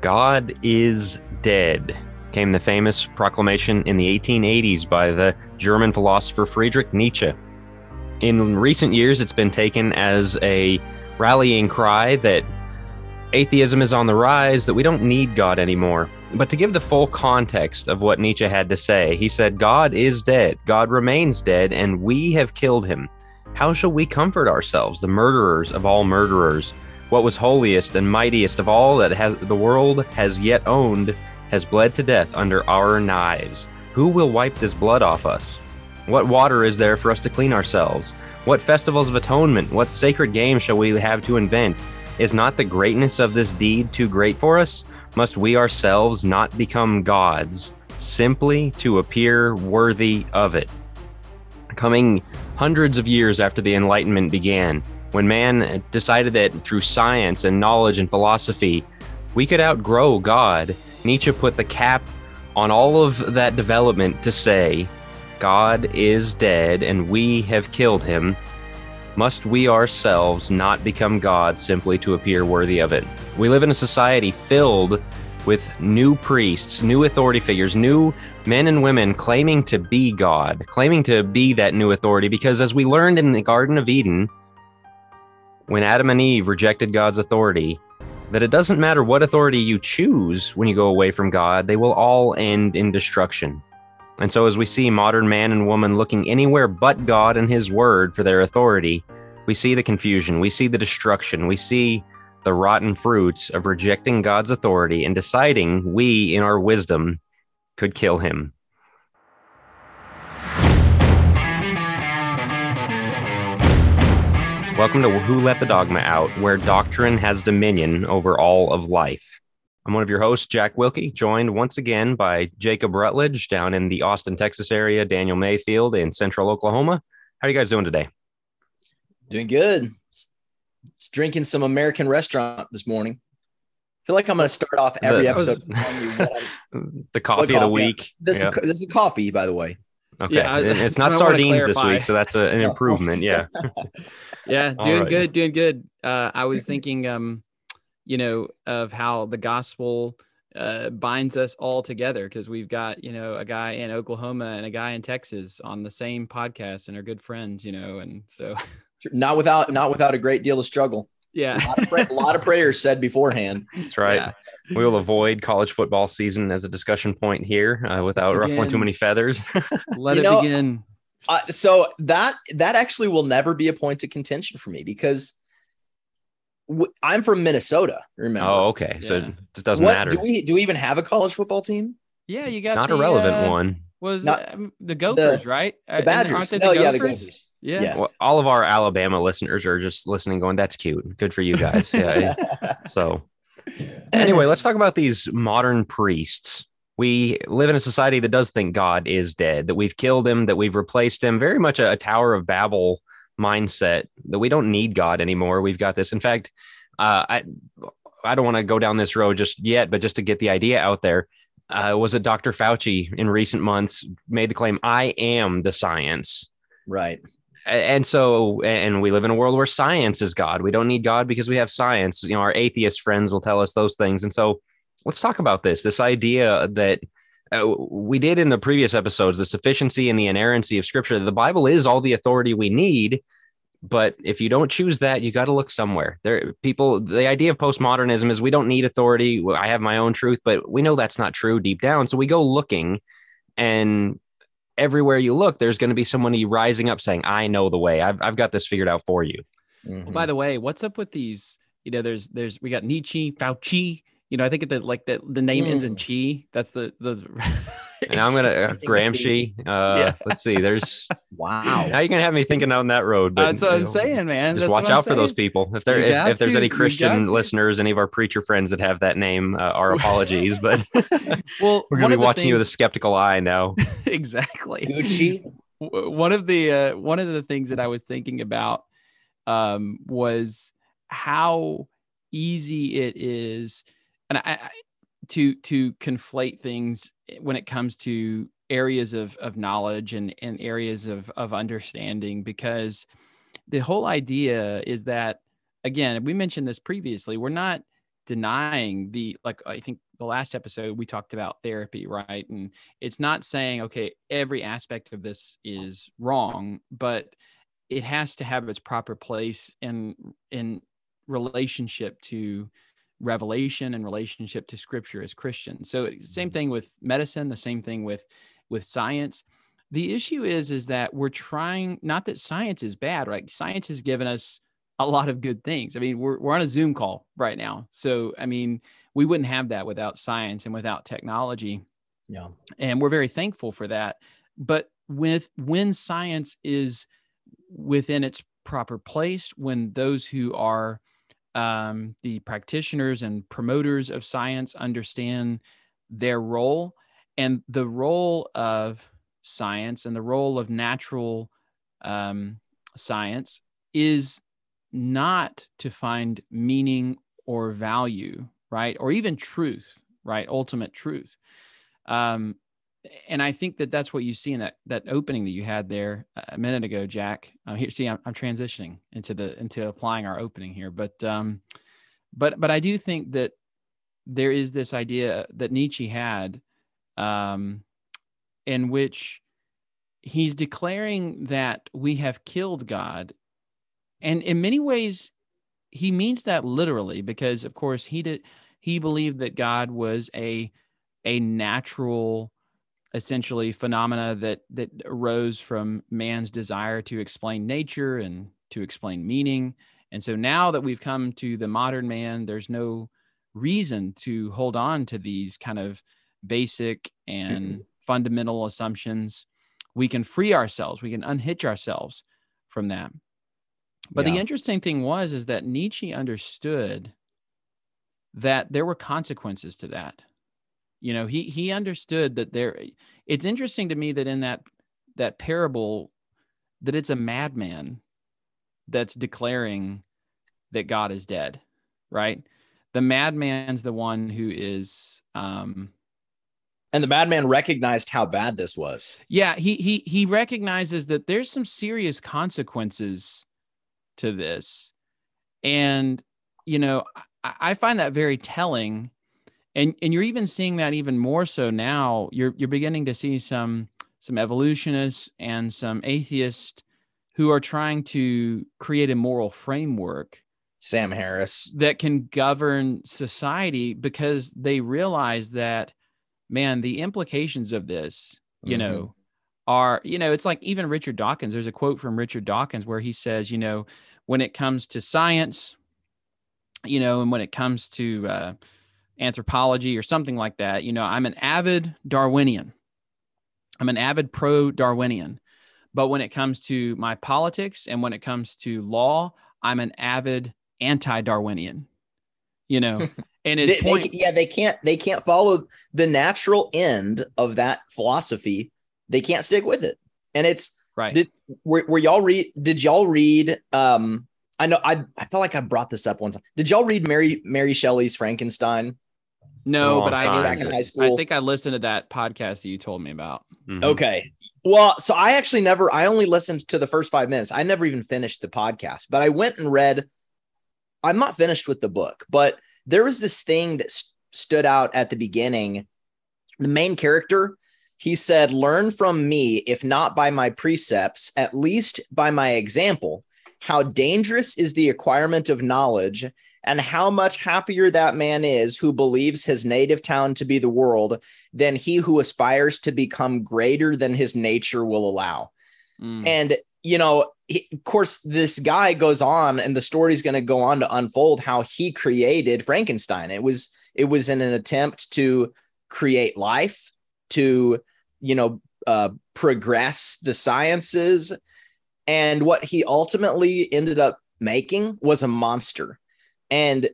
God is dead, came the famous proclamation in the 1880s by the German philosopher Friedrich Nietzsche. In recent years, it's been taken as a rallying cry that atheism is on the rise, that we don't need God anymore. But to give the full context of what Nietzsche had to say, he said, God is dead, God remains dead, and we have killed him. How shall we comfort ourselves, the murderers of all murderers? What was holiest and mightiest of all that has the world has yet owned has bled to death under our knives. Who will wipe this blood off us? What water is there for us to clean ourselves? What festivals of atonement, what sacred games shall we have to invent? Is not the greatness of this deed too great for us? Must we ourselves not become gods, simply to appear worthy of it? Coming hundreds of years after the Enlightenment began, when man decided that through science and knowledge and philosophy, we could outgrow God, Nietzsche put the cap on all of that development to say, God is dead and we have killed him. Must we ourselves not become God simply to appear worthy of it? We live in a society filled with new priests, new authority figures, new men and women claiming to be God, claiming to be that new authority. Because as we learned in the Garden of Eden, when Adam and Eve rejected God's authority, that it doesn't matter what authority you choose when you go away from God, they will all end in destruction. And so, as we see modern man and woman looking anywhere but God and His Word for their authority, we see the confusion, we see the destruction, we see the rotten fruits of rejecting God's authority and deciding we, in our wisdom, could kill Him. Welcome to Who Let the Dogma Out, where doctrine has dominion over all of life. I'm one of your hosts, Jack Wilkie, joined once again by Jacob Rutledge down in the Austin, Texas area, Daniel Mayfield in central Oklahoma. How are you guys doing today? Doing good. Just drinking some American restaurant this morning. I feel like I'm going to start off every the, episode. the coffee of the week. This, yeah. is, this is coffee, by the way. Okay, yeah, I, it's not sardines this week, so that's a, an improvement. Yeah, yeah, doing right. good, doing good. Uh, I was thinking, um, you know, of how the gospel uh, binds us all together because we've got you know a guy in Oklahoma and a guy in Texas on the same podcast and are good friends, you know, and so not without not without a great deal of struggle. Yeah, a lot of, a lot of prayers said beforehand. That's right. Yeah we will avoid college football season as a discussion point here uh, without ruffling too many feathers. Let you it know, begin. Uh, so that that actually will never be a point of contention for me because w- I'm from Minnesota. Remember? Oh, okay. So yeah. it doesn't what, matter. Do we do we even have a college football team? Yeah, you got not the, a relevant uh, one. Was Not, um, the Gophers the, right? The uh, Badgers. No, the yeah, the Gophers. Yeah. Yes. Well, all of our Alabama listeners are just listening, going, "That's cute. Good for you guys." Yeah. so anyway, let's talk about these modern priests. We live in a society that does think God is dead, that we've killed him, that we've replaced him, very much a, a Tower of Babel mindset that we don't need God anymore. We've got this. In fact, uh, I I don't want to go down this road just yet, but just to get the idea out there, uh, was it Dr. Fauci in recent months made the claim, "I am the science." Right and so and we live in a world where science is god. We don't need god because we have science. You know our atheist friends will tell us those things. And so let's talk about this this idea that uh, we did in the previous episodes the sufficiency and the inerrancy of scripture. The bible is all the authority we need but if you don't choose that you got to look somewhere. There people the idea of postmodernism is we don't need authority. I have my own truth but we know that's not true deep down. So we go looking and everywhere you look, there's going to be somebody rising up saying, I know the way. I've, I've got this figured out for you. Mm-hmm. Well, by the way, what's up with these? You know, there's, there's, we got Nietzsche, Fauci, you know, I think that like the, the name mm. ends in mm. chi. That's the, the, and I'm gonna uh, Gramsci. Uh, yeah. Let's see. There's wow. Now you can have me thinking on that road. But, That's what I'm know, saying, man. Just That's watch out for those people. If there if, if, there's any Christian listeners, any of our preacher friends that have that name, uh, our apologies. But well, we're gonna be watching things... you with a skeptical eye now. exactly. Gucci. One of the uh, one of the things that I was thinking about um, was how easy it is, and I, I to to conflate things when it comes to areas of of knowledge and and areas of of understanding because the whole idea is that again we mentioned this previously we're not denying the like i think the last episode we talked about therapy right? And it's not saying okay every aspect of this is wrong but it has to have its proper place in in relationship to revelation and relationship to scripture as christians. So same mm-hmm. thing with medicine the same thing with with science. The issue is is that we're trying not that science is bad right? Science has given us a lot of good things. I mean we're, we're on a zoom call right now. So i mean we wouldn't have that without science and without technology. Yeah. and we're very thankful for that. But with when science is within its proper place when those who are um, the practitioners and promoters of science understand their role and the role of science and the role of natural um, science is not to find meaning or value, right? Or even truth, right? Ultimate truth. Um, and I think that that's what you see in that that opening that you had there a minute ago, Jack. Uh, here, see, I'm, I'm transitioning into the into applying our opening here, but um, but but I do think that there is this idea that Nietzsche had, um, in which he's declaring that we have killed God, and in many ways, he means that literally because, of course, he did he believed that God was a a natural essentially phenomena that that arose from man's desire to explain nature and to explain meaning. And so now that we've come to the modern man there's no reason to hold on to these kind of basic and fundamental assumptions. We can free ourselves. We can unhitch ourselves from that. But the interesting thing was is that nietzsche understood that there were consequences to that you know he he understood that there it's interesting to me that in that that parable that it's a madman that's declaring that god is dead right the madman's the one who is um And the madman recognized how bad this was. yeah he he he recognizes that there's some serious consequences to this and you know i, I find that very telling and and you're even seeing that even more so now you're you're beginning to see some some evolutionists and some atheists who are trying to create a moral framework Sam Harris. that can govern society because they realize that man the implications of this you Mhm. know are you know it's like even richard dawkins there's a quote from richard dawkins where he says you know when it comes to science you know and when it comes to uh, anthropology or something like that you know i'm an avid darwinian i'm an avid pro darwinian but when it comes to my politics and when it comes to law i'm an avid anti-darwinian you know and his They- point yeah, they can't they can't follow the natural end of that philosophy. They can't stick with it. And it's right did were, were y'all read did y'all read um I know I I felt like I brought this up one time. Did y'all read Mary Mary Shelley's Frankenstein no but i back in listened, high I think i listened to that podcast that you told me about Mhm. Okay. Well, so I actually never, I only listened to the first five minutes. I never even finished the podcast, but I went and read. I'm not finished with the book, but there was this thing that st- stood out at the beginning. The main character, he said, Learn from me, if not by my precepts, at least by my example, how dangerous is the acquirement of knowledge and how much happier that man is who believes his native town to be the world than he who aspires to become greater than his nature will allow. Mm. And, you know, he, of course, this guy goes on and the story's going to go on to unfold how he created Frankenstein. It was, it was in an attempt to create life, to, you know, uh, progress the sciences. And what he ultimately ended up making was a monster. And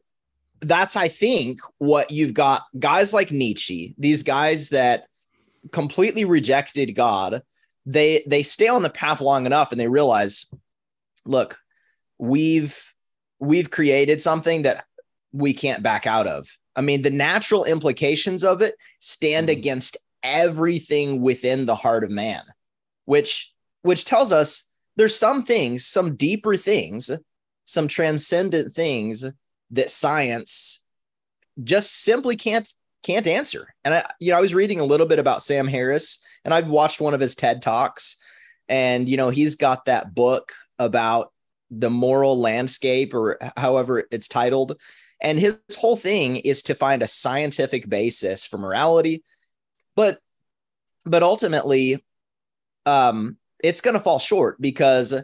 that's, I think, what you've got guys like Nietzsche, these guys that completely rejected God. They they stay on the path long enough and they realize, look, we've we've created something that we can't back out of. I mean, the natural implications of it stand Mhm. against everything within the heart of man, which which tells us there's some things, some deeper things, some transcendent things that science just simply can't can't answer. And I, you know, I was reading a little bit about Sam Harris, and I've watched one of his TED talks, and you know, he's got that book about the moral landscape, or however it's titled. And his whole thing is to find a scientific basis for morality, but but ultimately, um, it's going to fall short because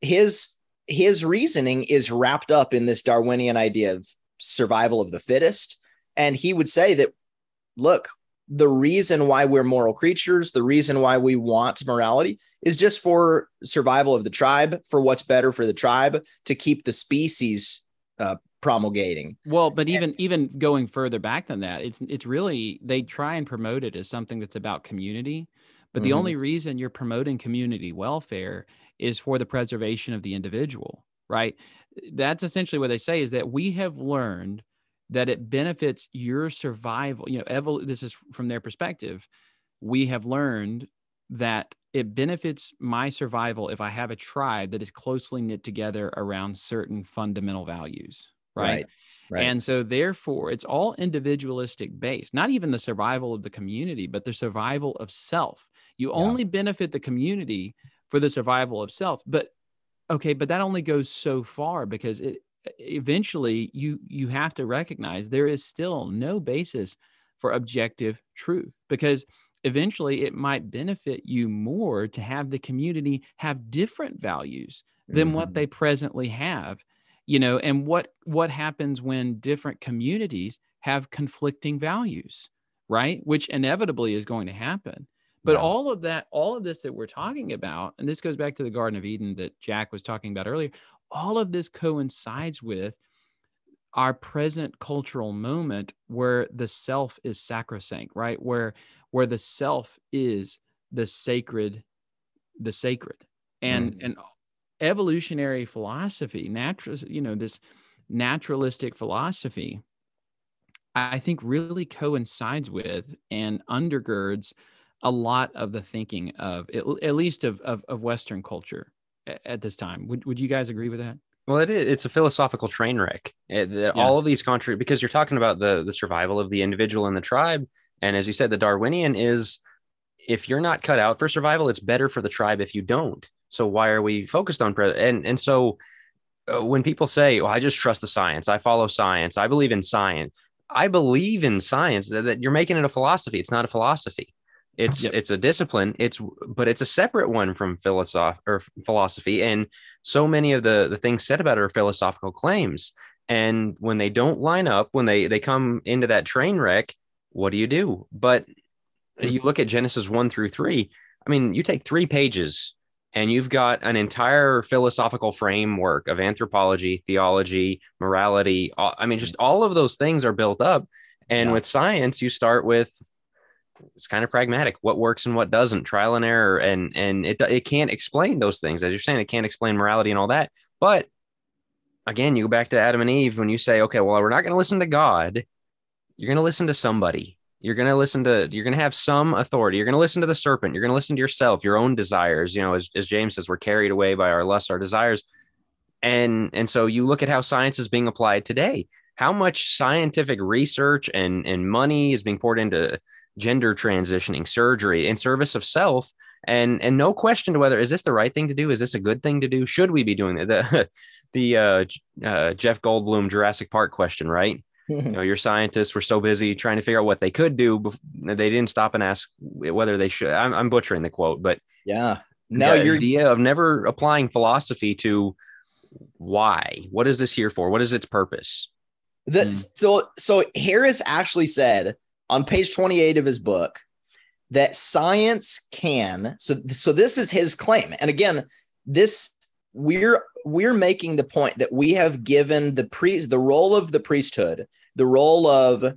his his reasoning is wrapped up in this Darwinian idea of survival of the fittest. And he would say that, look, the reason why we're moral creatures, the reason why we want morality is just for survival of the tribe, for what's better for the tribe, to keep the species uh, promulgating. Well, but even even going further back than that, it's it's really they try and promote it as something that's about community. But the mm-hmm. only reason you're promoting community welfare is for the preservation of the individual, right? That's essentially what they say is that we have learned that it benefits your survival. You know, evol- this is from their perspective. We have learned that it benefits my survival if I have a tribe that is closely knit together around certain fundamental values, right? right. Right. And so, therefore, it's all individualistic based, not even the survival of the community, but the survival of self. You yeah. only benefit the community for the survival of self. But okay, but that only goes so far because it eventually you you have to recognize there is still no basis for objective truth because eventually it might benefit you more to have the community have different values than mm-hmm. what they presently have you know and what what happens when different communities have conflicting values right which inevitably is going to happen but yeah. all of that, all of this that we're talking about, and this goes back to the Garden of Eden that Jack was talking about earlier, all of this coincides with our present cultural moment where the self is sacrosanct, right? Where where the self is the sacred, the sacred. And mm. and evolutionary philosophy, natural, you know, this naturalistic philosophy, I think really coincides with and undergirds a lot of the thinking of at least of, of, of Western culture at this time. Would, would you guys agree with that? Well, it is. It's a philosophical train wreck. It, yeah. All of these country because you're talking about the the survival of the individual and the tribe, and as you said, the Darwinian is if you're not cut out for survival, it's better for the tribe if you don't. So why are we focused on pre- and and so uh, when people say, "Oh, I just trust the science. I follow science. I believe in science." I believe in science that, that you're making it a philosophy. It's not a philosophy. It's yep. it's a discipline. It's but it's a separate one from philosophy or philosophy. And so many of the the things said about it are philosophical claims. And when they don't line up, when they they come into that train wreck, what do you do? But hmm. you look at Genesis one through three. I mean, you take three pages and you've got an entire philosophical framework of anthropology, theology, morality. I mean, just all of those things are built up. And yeah. with science, you start with it's kind of pragmatic. What works and what doesn't trial and error and and it, it can't explain those things as you're saying it can't explain morality and all that. But again you go back to adam and eve when you say okay well we're not going to listen to god you're going to listen to somebody. You're going to listen to you're going to have some authority. You're going to listen to the serpent. You're going to listen to yourself your own desires you know as, as james says we're carried away by our lusts our desires. And and so you look at how science is being applied today. How much scientific research and and money is being poured into gender transitioning, surgery, in service of self, and and no question to whether is this the right thing to do? Is this a good thing to do? Should we be doing that? The the uh, uh, Jeff Goldblum Jurassic Park question, right? you know, your scientists were so busy trying to figure out what they could do, they didn't stop and ask whether they should. I'm, I'm butchering the quote, but yeah, now your idea of never applying philosophy to why, what is this here for? What is its purpose? That mm. so so Harris actually said on page 28 of his book that science can so so this is his claim. And again this we're we're making the point that we have given the priest the role of the priesthood the role of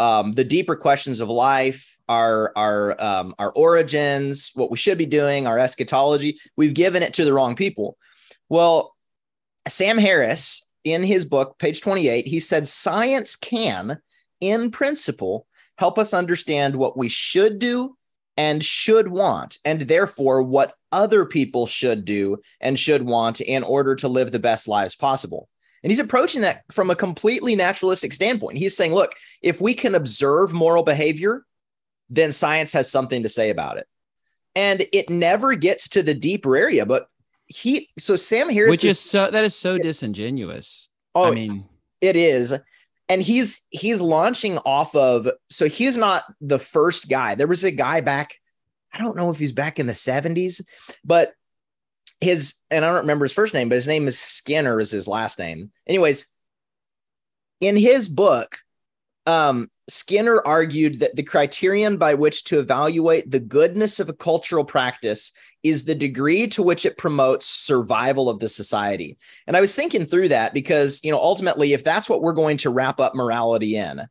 um, the deeper questions of life our our um, our origins what we should be doing our eschatology we've given it to the wrong people. Well sam harris in his book page 28 he said science can in principle help us understand what we should do and should want, and therefore what other people should do and should want in order to live the best lives possible. And he's approaching that from a completely naturalistic standpoint. He's saying, look, if we can observe moral behavior, then science has something to say about it. And it never gets to the deeper area, but he so Sam Harris which is, is so that is so disingenuous. Oh, I mean it is. And he's he's launching off of so he's not the first guy. There was a guy back, I don't know if he's back in the 70s, but his and I don't remember his first name, but his name is Skinner is his last name. Anyways, in his book, um, Skinner argued that the criterion by which to evaluate the goodness of a cultural practice is the degree to which it promotes survival of the society. And I was thinking through that because, you know, ultimately, if that's what we're going to wrap up morality in,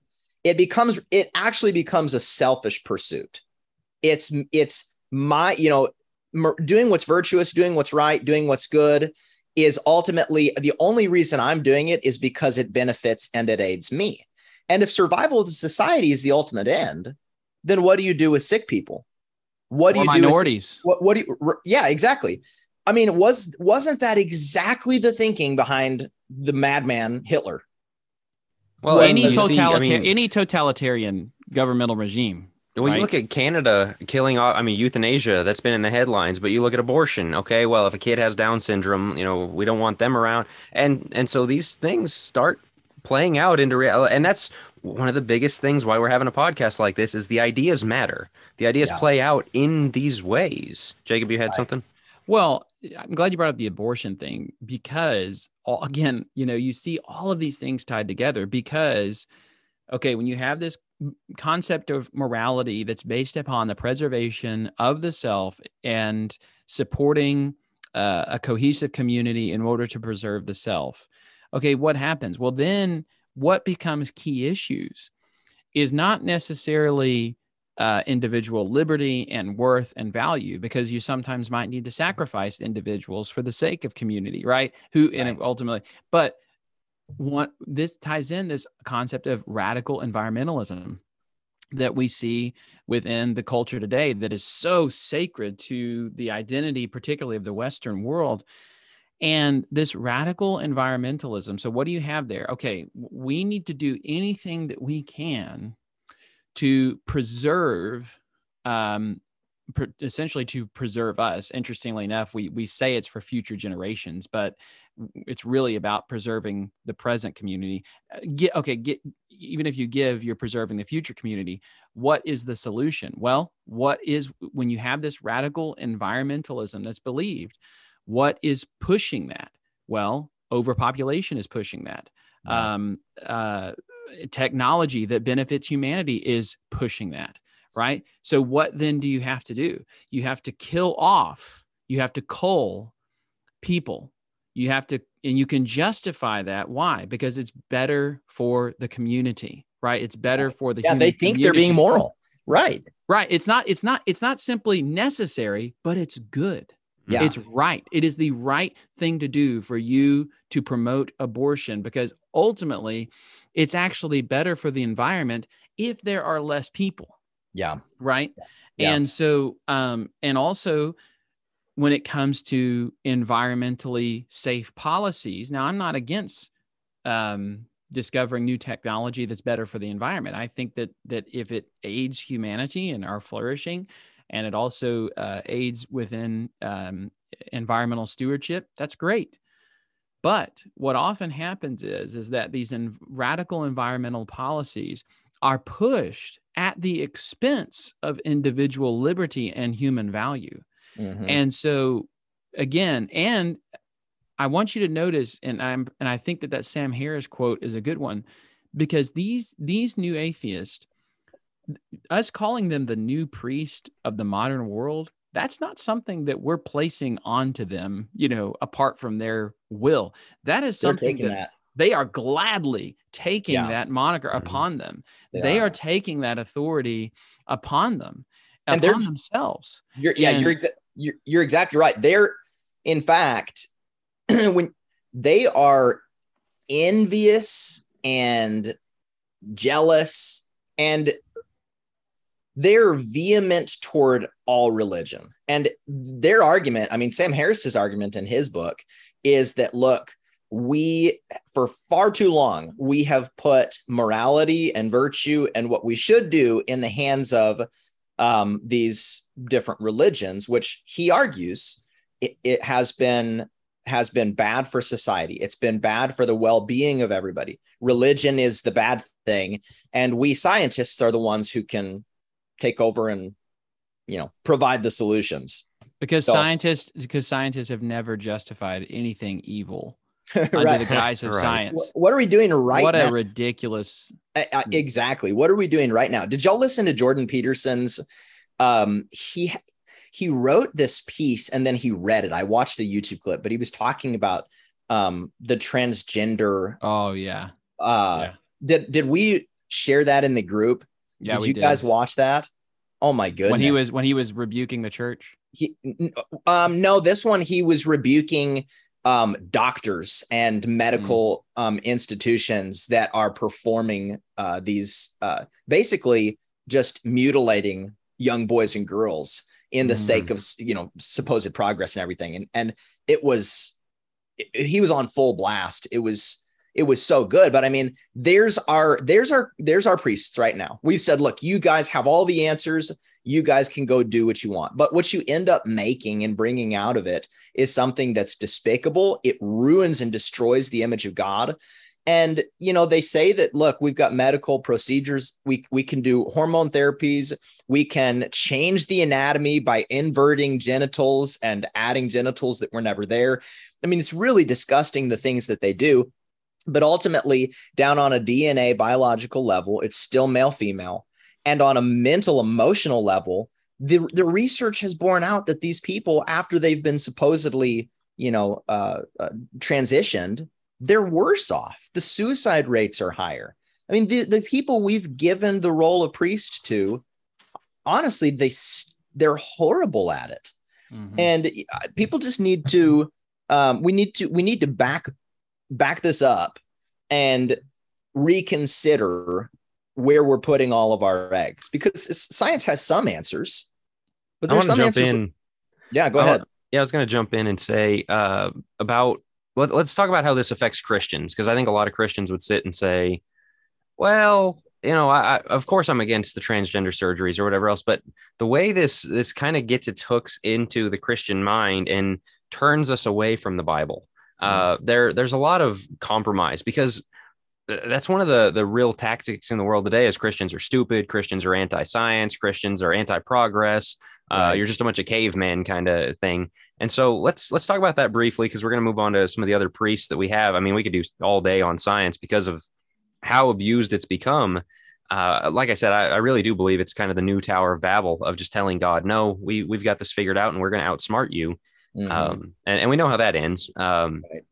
it becomes, it actually becomes a selfish pursuit. It's, it's my, you know, doing what's virtuous, doing what's right, doing what's good is ultimately the only reason I'm doing it is because it benefits and it aids me. And if survival of the society is the ultimate end, then what do you do with sick people? What do or you minorities. do? Minorities. What, what do you? Yeah, exactly. I mean, was wasn't that exactly the thinking behind the madman Hitler? Well, any totalitarian, I mean, any totalitarian governmental regime when right? you look at Canada killing, I mean, euthanasia, that's been in the headlines. But you look at abortion. Okay, well, if a kid has Down syndrome, you know, we don't want them around, and and so these things start playing out into reality, and that's one of the biggest things why we're having a podcast like this is the ideas matter. The ideas yeah. play out in these ways. Jacob, you had right. something. Well, I'm glad you brought up the abortion thing because, again, you know, you see all of these things tied together because, okay, when you have this concept of morality that's based upon the preservation of the self and supporting uh, a cohesive community in order to preserve the self. Okay, what happens? Well, then what becomes key issues is not necessarily uh, individual liberty and worth and value because you sometimes might need to sacrifice individuals for the sake of community, right? Who right. and ultimately, but what this ties in this concept of radical environmentalism that we see within the culture today that is so sacred to the identity particularly of the western world and this radical environmentalism so what do you have there okay we need to do anything that we can to preserve um, essentially to preserve us. Interestingly enough, we we say it's for future generations, but it's really about preserving the present community. Uh, get okay, get even if you give, you're preserving the future community. What is the solution? Well, what is when you have this radical environmentalism that's believed? What is pushing that? Well, overpopulation is pushing that. Um, uh, technology that benefits humanity is pushing that right? So what then do you have to do? You have to kill off, you have to cull people. You have to, and you can justify that. Why? Because it's better for the community, right? It's better for the yeah. They think community. they're being moral, right? Right. It's not. It's not. It's not simply necessary, but it's good. Yeah. It's right. It is the right thing to do for you to promote abortion because ultimately it's actually better for the environment if there are less people. Yeah. Right. Yeah. And so, um, and also when it comes to environmentally safe policies, now I'm not against um, discovering new technology that's better for the environment. I think that that if it aids humanity and our flourishing, and it also uh, aids within um, environmental stewardship, that's great. But what often happens is is that these in radical environmental policies are pushed at the expense of individual liberty and human value. Mm-hmm. And so again, and I want you to notice and I'm and I think that that Sam Harris quote is a good one because these these new atheists us calling them the new priest of the modern world that's not something that we're placing onto them you know apart from their will that is something that, that, they are gladly taking yeah. that moniker mm-hmm. upon them. They, they are. are. taking that authority upon them, and upon themselves. You're, yeah, and, you're, exa- you're you're exactly right. They're, in fact, when they are envious and jealous and they're vehement toward all religion. And their argument, I mean, Sam Harris's argument in his book is that look, we for far too long we have put morality and virtue and what we should do in the hands of um, these different religions which he argues it, it has been has been bad for society. It's been bad for the well-being of everybody. Religion is the bad thing. And we scientists are the ones who can take over and you know provide the solutions. Because So- scientists because scientists have never justified anything evil under right. the guise of Right. science. What are we doing right what now? a ridiculous I- I- exactly. What are we doing right now? Did y'all listen to jordan peterson's um he he wrote this piece and then he read it. I watched a youtube clip but he was talking about um the transgender oh yeah. uh Yeah. did did we share that in the group yeah did you did. guys watch that? Oh my goodness when he was when he was rebuking the church? He, um no this one he was rebuking um doctors and medical um institutions that are performing uh these uh basically just mutilating young boys and girls in the Mhm. sake of you know supposed progress and everything. And and it was it- he was on full blast. It was it was so good. But i mean there's our there's our there's our priests right now. We said look you guys have all the answers. You guys can go do what you want. But what you end up making and bringing out of it is something that's despicable. It ruins and destroys the image of god. And you know they say that look we've got medical procedures. We we can do hormone therapies. We can change the anatomy by inverting genitals and adding genitals that were never there. I mean it's really disgusting the things that they do but ultimately down on a dna biological level it's still male female. And on a mental emotional level the, the research has borne out that these people after they've been supposedly you know uh, uh, transitioned they're worse off. The suicide rates are higher. I mean the, the people we've given the role of priest to honestly they they're horrible at it. Mhm. and uh, people just need to um, we need to we need to back back this up and reconsider where we're putting all of our eggs because science has some answers but there's some answers in. yeah go I ahead Yeah, I was going to jump in and say uh, about let, let's talk about how this affects Christians because I think a lot of Christians would sit and say, "Well, you know, I, I of course I'm against the transgender surgeries or whatever else, but the way this this kind of gets its hooks into the Christian mind and turns us away from the Bible. Uh, there there's a lot of compromise because that's one of the the real tactics in the world today is Christians are stupid, Christians are anti-science, Christians are anti-progress. Uh, Right. You're just a bunch of cavemen kind of thing. And so let's let's talk about that briefly because we're going to move on to some of the other priests that we have. I mean, we could do all day on science because of how abused it's become. Uh, like I said, I, I really do believe it's kind of the new Tower of Babel of just telling God, "No, we we've got this figured out, and we're going to outsmart you." Mhm. Um, and, and we know how that ends. Um, Right.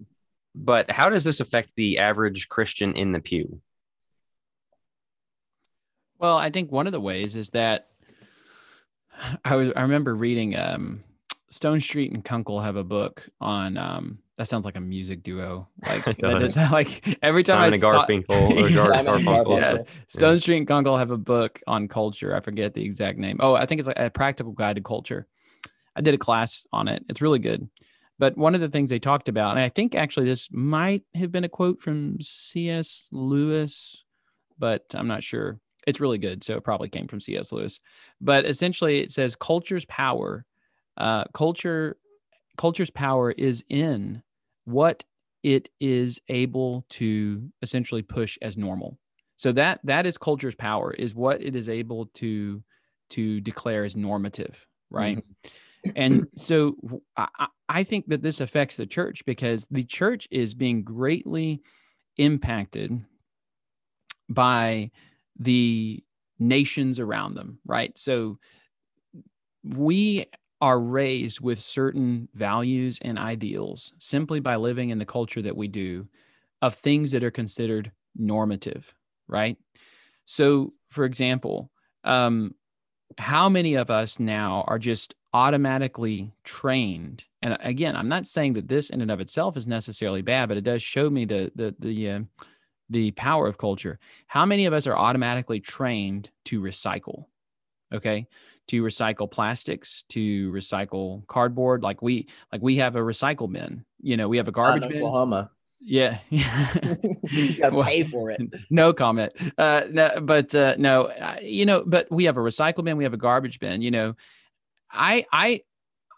But how does this affect the average Christian in the pew? Well, I think one of the ways is that I was I remember reading um Stonestreet and Kunkle have a book on um that sounds like a music duo. Like It that does. is- like every time Simon I and stop- Garfinkel or Gar- Simon and Garfunkel. Yeah. Garfunkel. Stonestreet and Kunkle have a book on culture. I forget the exact name. Oh, I think it's like a practical guide to culture. I did a class on it. It's really good. But one of the things they talked about, and I think actually this might have been a quote from C.S. Lewis, but I'm not sure. It's really good, so it probably came from C.S. Lewis. But essentially, it says culture's power, uh, culture, culture's power is in what it is able to essentially push as normal. So that that is culture's power is what it is able to to declare as normative, right? And so I think that this affects the church because the church is being greatly impacted by the nations around them, right? So we are raised with certain values and ideals simply by living in the culture that we do of things that are considered normative, right? So, for example, um, how many of us now are just automatically trained? And again, I'm not saying that this in and of itself is necessarily bad, but it does show me the the the uh, the power of culture. How many of us are automatically trained to recycle? Okay, to recycle plastics, to recycle cardboard. Like we like we have a recycle bin. You know, we have a garbage bin. Oklahoma. Yeah. you Well, pay for it. no comment. Uh, no, but uh, no, you know, but we have a recycle bin, we have a garbage bin. You know, I I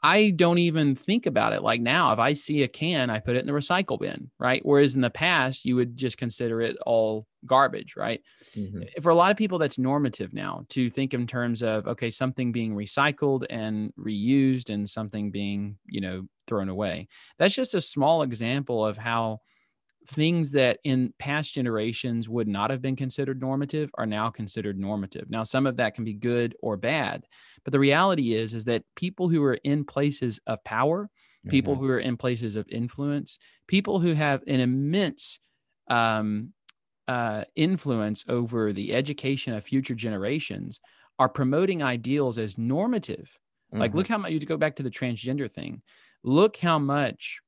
I don't even think about it. Like now, if I see a can, I put it in the recycle bin, right? Whereas in the past, you would just consider it all garbage, right? Mhm. For a lot of people, that's normative now to think in terms of okay, something being recycled and reused, and something being you know thrown away. That's just a small example of how things that in past generations would not have been considered normative are now considered normative. Now, some of that can be good or bad, but the reality is is that people who are in places of power, people Mhm. who are in places of influence, people who have an immense um, uh, influence over the education of future generations are promoting ideals as normative. Like, Mhm. look how much you go back to the transgender thing. Look how much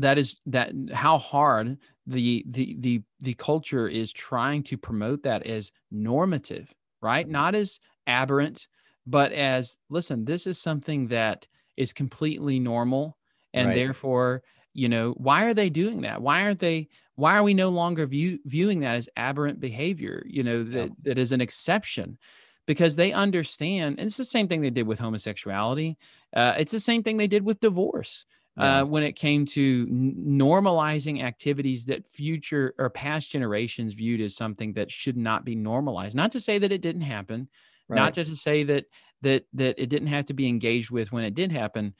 that is that how hard the the the the culture is trying to promote that as normative, right? Mhm. Not as aberrant, but as listen, this is something that is completely normal, and Right. therefore, you know, why are they doing that? Why aren't they? Why are we no longer view, viewing that as aberrant behavior? You know, that that is an exception because they understand. And it's the same thing they did with homosexuality. Uh, it's the same thing they did with divorce Yeah. uh, when it came to normalizing activities that future or past generations viewed as something that should not be normalized. Not to say that it didn't happen, Right. not just to say that that that it didn't have to be engaged with when it did happen,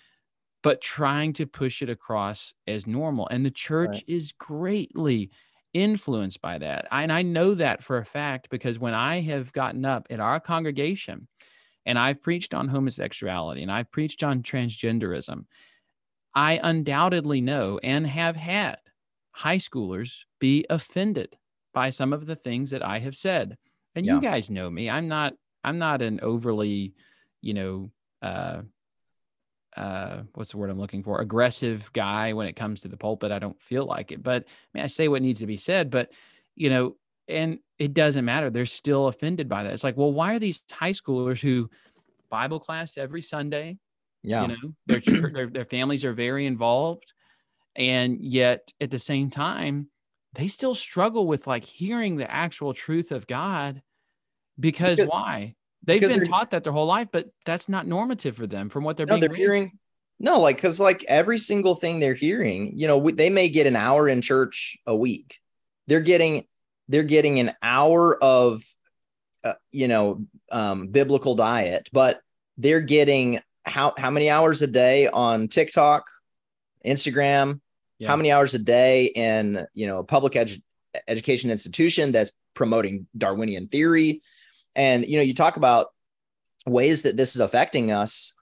but trying to push it across as normal. And the church Right. is greatly influenced by that. And I know that for a fact because when I have gotten up in our congregation and I've preached on homosexuality and I've preached on transgenderism, I undoubtedly know and have had high schoolers be offended by some of the things that I have said. And Yeah. you guys know me. I'm not I'm not an overly, you know, uh uh what's the word I'm looking for? aggressive guy when it comes to the pulpit. I don't feel like it. But I mean I say what needs to be said, but you know, and it doesn't matter. They're still offended by that. It's like, well, why are these high schoolers who Bible class every Sunday, Yeah. you know their, their their families are very involved and yet at the same time they still struggle with like hearing the actual truth of god because, Because- why they've because been taught that their whole life but that's not normative for them from what they're no, being they're raised. hearing no, like because like every single thing they're hearing, you know, they may get an hour in church a week. They're getting they're getting an hour of uh, you know um, biblical diet, but they're getting how how many hours a day on TikTok, Instagram, Yeah. how many hours a day in you know a public edu- education institution that's promoting Darwinian theory, and you know you talk about ways that this is affecting us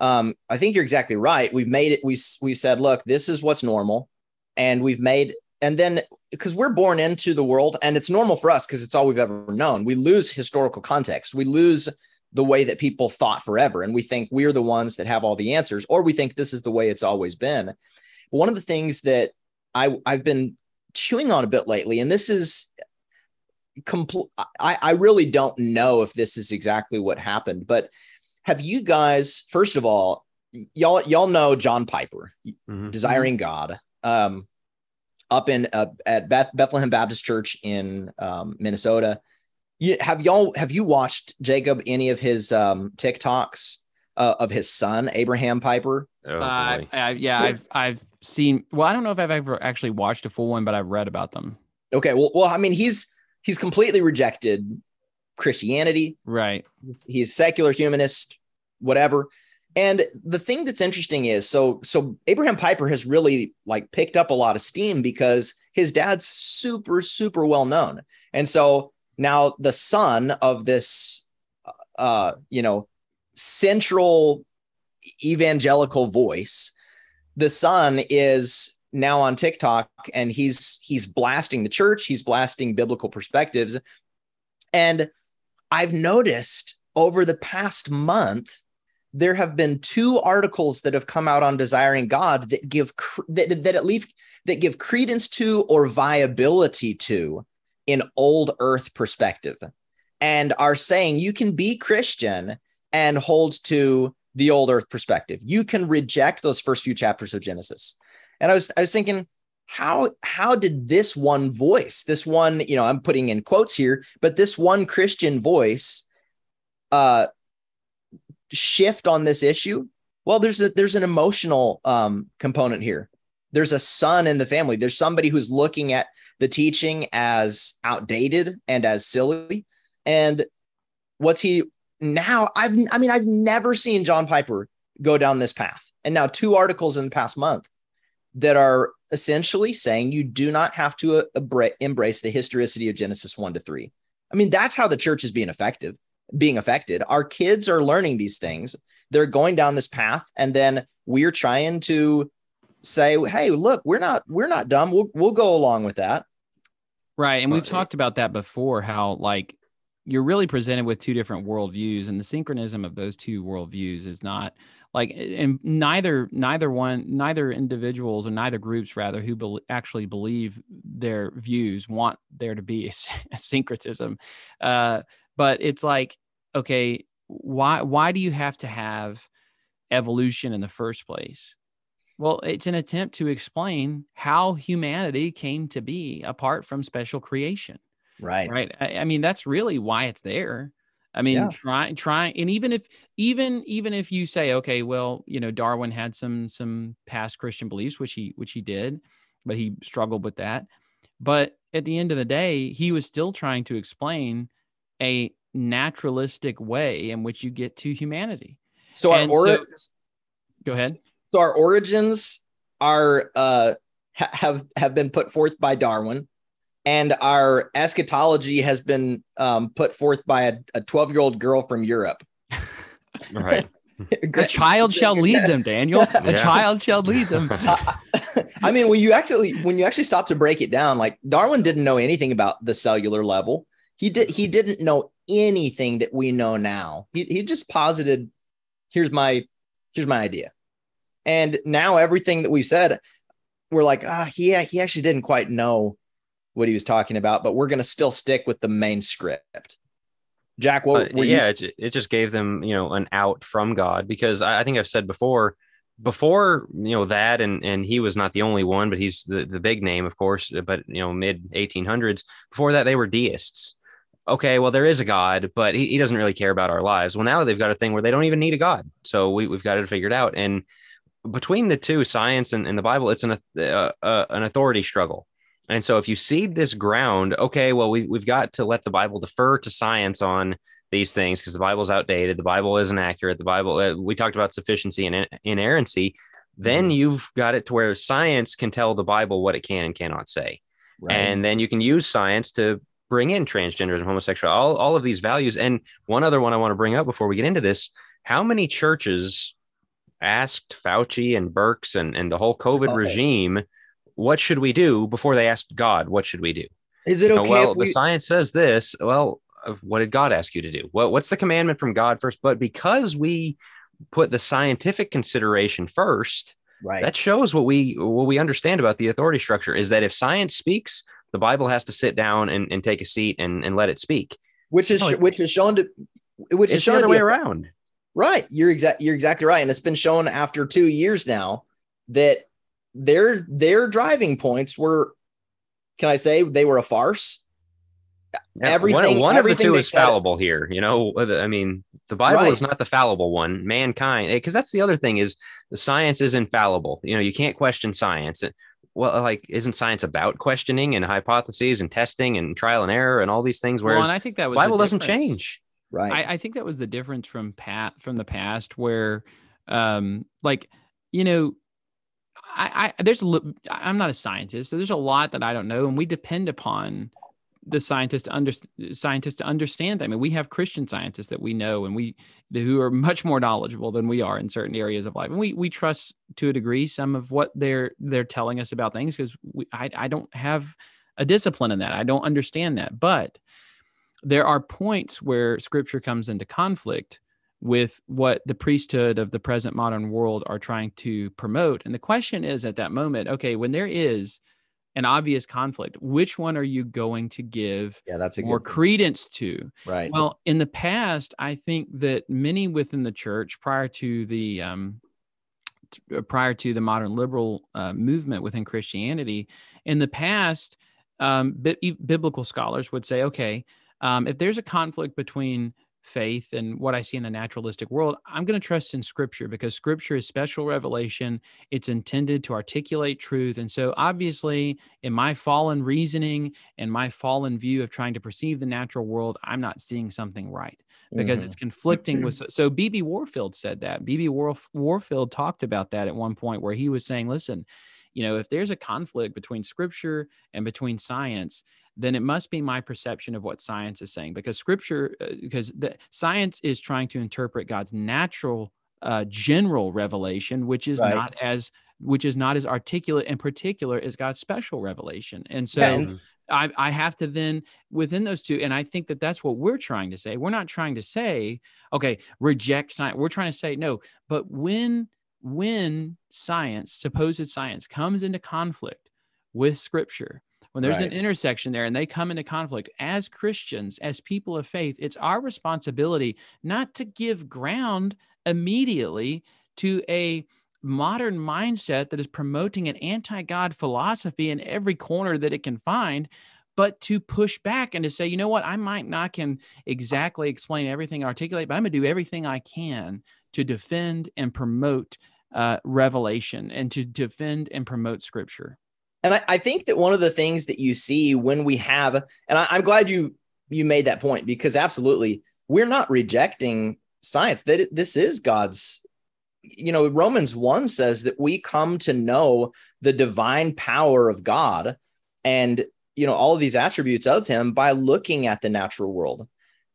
um, I think you're exactly right. We've made it. We we said, look, this is what's normal, and we've made, and then because we're born into the world, and it's normal for us because it's all we've ever known. We lose historical context. We lose the way that people thought forever, and we think we're the ones that have all the answers, or we think this is the way it's always been. One of the things that I I've been chewing on a bit lately, and this is complete. I I really don't know if this is exactly what happened, but have you guys first of all y'all y'all know john piper Mhm. desiring god um up in uh, at Beth, bethlehem baptist church in um, minnesota you have y'all have you watched jacob any of his um tiktoks uh, of his son abraham piper Oh, Uh. I, yeah, I've I've seen. Well, I don't know if I've ever actually watched a full one, but I've read about them. okay well well i mean he's he's completely rejected christianity. Right. he's secular humanist whatever. And the thing that's interesting is so so abraham piper has really like picked up a lot of steam because his dad's super super well known. And so now the son of this uh you know central evangelical voice the son is now on tiktok and he's he's blasting the church he's blasting biblical perspectives and I've noticed over the past month, there have been two articles that have come out on desiring God that give that, that at least that give credence to or viability to an old earth perspective and are saying you can be Christian and hold to the old earth perspective. You can reject those first few chapters of Genesis. And I was I was thinking, how how did this one voice, this one, you know, I'm putting in quotes here, but this one Christian voice uh shift on this issue? Well, there's a there's an emotional um component here. There's a son in the family. There's somebody who's looking at the teaching as outdated and as silly. And what's he now? I've I mean, I've never seen John Piper go down this path. And now two articles in the past month that are essentially saying you do not have to uh, embrace the historicity of Genesis 1 to 3. I mean, that's how the church is being effective, being affected. Our kids are learning these things. They're going down this path and then we're trying to say, "Hey, look, we're not we're not dumb. We'll we'll go along with that." Right, and we've talked about that before how like you're really presented with two different worldviews and the synchronism of those two worldviews is not like and neither neither one neither individuals or neither groups rather who be, actually believe their views want there to be a, a syncretism. Uh, but it's like okay why why do you have to have evolution in the first place? Well it's an attempt to explain how humanity came to be apart from special creation right. right? I, I mean that's really why it's there I mean, yeah. try, try, and even if, even, even if you say, okay, well, you know, Darwin had some, some past Christian beliefs, which he, which he did, but he struggled with that. But at the end of the day, he was still trying to explain a naturalistic way in which you get to humanity. So our origins, so, go ahead. So our origins are, uh, ha- have, have been put forth by Darwin and our eschatology has been um, put forth by a 12 year old girl from Europe. right. a child shall lead them, Daniel. A child shall lead them. I mean, when you actually when you actually stop to break it down, like Darwin didn't know anything about the cellular level. He did he didn't know anything that we know now. He he just posited, here's my here's my idea. And now everything that we said, we're like, ah, oh, he he actually didn't quite know what he was talking about, but we're going to still stick with the main script. Jack, what? Uh, yeah, it, it, just gave them, you know, an out from God because I, I, think I've said before, before you know that, and and he was not the only one, but he's the the big name, of course. But you know, mid 1800s. Before that, they were deists. Okay, well, there is a God, but he, he doesn't really care about our lives. Well, now they've got a thing where they don't even need a God, so we, we've got it figured out. And between the two, science and, and the Bible, it's an uh, uh, an authority struggle and so if you cede this ground, okay, well, we, we've got to let the Bible defer to science on these things because the Bible's outdated. The Bible isn't accurate. The Bible, uh, we talked about sufficiency and inerrancy. Then mm-hmm. you've got it to where science can tell the Bible what it can and cannot say. Right. And then you can use science to bring in transgenderism, homosexuality, all, all of these values. And one other one I want to bring up before we get into this how many churches asked Fauci and Birx and, and the whole COVID oh. regime what should we do before they asked God, what should we do? Is it okay? Well, we... the science says this. Well, uh, what did God ask you to do? What, what's the commandment from God first? But because we put the scientific consideration first, right. that shows what we what we understand about the authority structure is that if science speaks, the Bible has to sit down and, and take a seat and, and let it speak. Which is which is shown to which is shown the other way around. Right. You're exact you're exactly right. And it's been shown after two years now that their their driving points were can I say they were a farce? Yeah, everything one, one everything of the two is fallible here. You know, I mean, the Bible right. is not the fallible one. Mankind, because that's the other thing is the science is infallible. You know, you can't question science. Well, like, isn't science about questioning and hypotheses and testing and trial and error and all these things? Whereas well, I think that was Bible doesn't change. Right. I, I, think that was the difference from pat from the past, where, um, like, you know, I, I there's I'm not a scientist, so there's a lot that I don't know, and we depend upon the scientists to under, scientists to understand. I mean, we have Christian scientists that we know, and we who are much more knowledgeable than we are in certain areas of life, and we we trust to a degree some of what they're they're telling us about things because I I don't have a discipline in that. I don't understand that, but there are points where Scripture comes into conflict with what the priesthood of the present modern world are trying to promote. And the question is at that moment, okay, when there is an obvious conflict, which one are you going to give yeah, that's a more credence to? Right. Well, in the past, I think that many within the church prior to the um, uh, prior to the modern liberal uh, movement within Christianity. In the past, um, bi- biblical scholars would say, okay, um, if there's a conflict between faith and what I see in the naturalistic world, I'm going to trust in scripture because scripture is special revelation. It's intended to articulate truth. And so, obviously, in my fallen reasoning and my fallen view of trying to perceive the natural world, I'm not seeing something right because mm-hmm. it's conflicting with. So, B.B. Warfield said that. B.B. Warfield talked about that at one point where he was saying, listen, you know, if there's a conflict between scripture and between science, then it must be my perception of what science is saying because scripture uh, because the science is trying to interpret god's natural uh, general revelation which is right. not as which is not as articulate and particular as god's special revelation and so yeah. I, I have to then within those two and i think that that's what we're trying to say we're not trying to say okay reject science we're trying to say no but when when science supposed science comes into conflict with scripture when there's right. an intersection there and they come into conflict as Christians, as people of faith, it's our responsibility not to give ground immediately to a modern mindset that is promoting an anti God philosophy in every corner that it can find, but to push back and to say, you know what, I might not can exactly explain everything, articulate, but I'm going to do everything I can to defend and promote uh, revelation and to defend and promote scripture. And I, I, think that one of the things that you see when we have, and I, I'm glad you you made that point because absolutely we're not rejecting science. That this is God's. You know, Romans one says that we come to know the divine power of God, and you know all of these attributes of Him by looking at the natural world.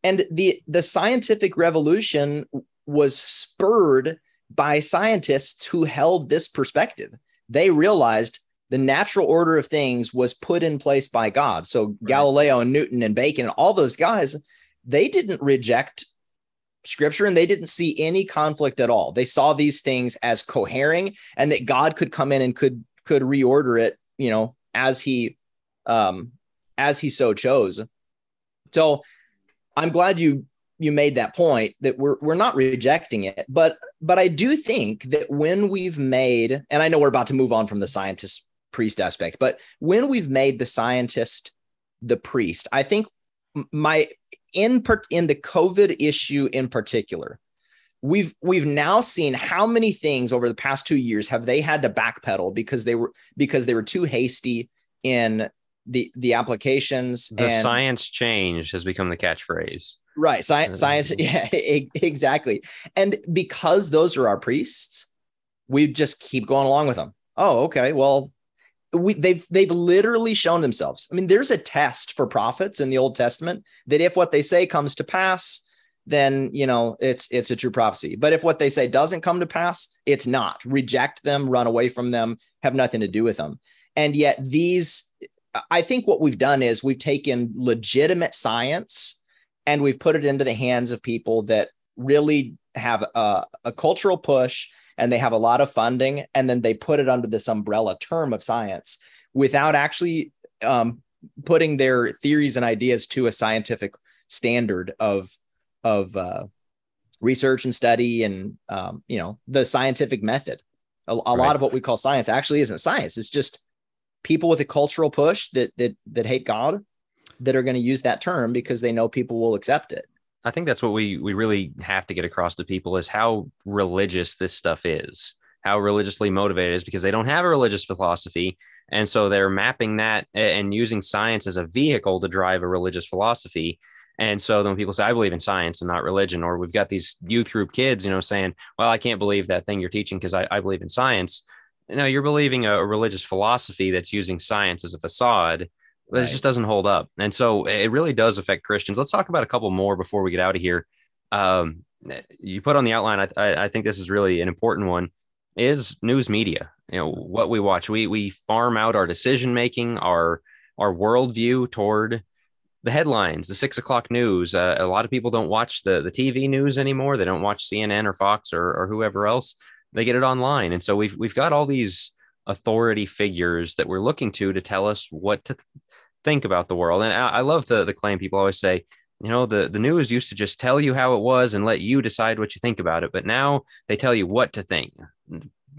And the the scientific revolution was spurred by scientists who held this perspective. They realized the natural order of things was put in place by God. So right. Galileo and Newton and Bacon and all those guys, they didn't reject scripture and they didn't see any conflict at all. They saw these things as cohering and that God could come in and could could reorder it, you know, as he um as he so chose. So I'm glad you you made that point that we're we're not rejecting it but but i do think that when we've made and i know we're about to move on from the scientist priest aspect. But when we've made the scientist the priest, I think my in per, in the COVID issue in particular, we've we've now seen how many things over the past two years have they had to backpedal because they were because they were too hasty in the the applications. The and, science change has become the catchphrase. Right, mm-hmm. science, science, yeah, exactly. And because those are our priests, we just keep going along with them. Oh, okay. Well, we, they've they've literally shown themselves. I mean, there's a test for prophets in the Old Testament that if what they say comes to pass, then you know it's it's a true prophecy. But if what they say doesn't come to pass, it's not. Reject them, run away from them, have nothing to do with them. And yet these, I think what we've done is we've taken legitimate science and we've put it into the hands of people that really have a, a cultural push and they have a lot of funding and then they put it under this umbrella term of science without actually um, putting their theories and ideas to a scientific standard of of uh, research and study and um, you know the scientific method. A, a right. lot of what we call science actually isn't science. It's just people with a cultural push that that that hate god that are going to use that term because they know people will accept it I think that's what we we really have to get across to people is how religious this stuff is, how religiously motivated is because they don't have a religious philosophy, and so they're mapping that and using science as a vehicle to drive a religious philosophy. And so then people say, I believe in science and not religion, or we've got these youth group kids, you know, saying, well, I can't believe that thing you're teaching because I, I, believe in science. No, you're believing a, religious philosophy that's using science as a facade right. it just doesn't hold up. And so it really does affect Christians. Let's talk about a couple more before we get out of here. Um, you put on the outline, I, I, I think this is really an important one is news media. You know, what we watch, we, we farm out our decision making, our, our worldview toward the headlines, the six o'clock news. Uh, a lot of people don't watch the, the TV news anymore. They don't watch CNN or Fox or, or whoever else. They get it online. And so we've, we've got all these authority figures that we're looking to to tell us what to think about the world. And I, I love the the claim people always say, you know, the the news used to just tell you how it was and let you decide what you think about it, but now they tell you what to think.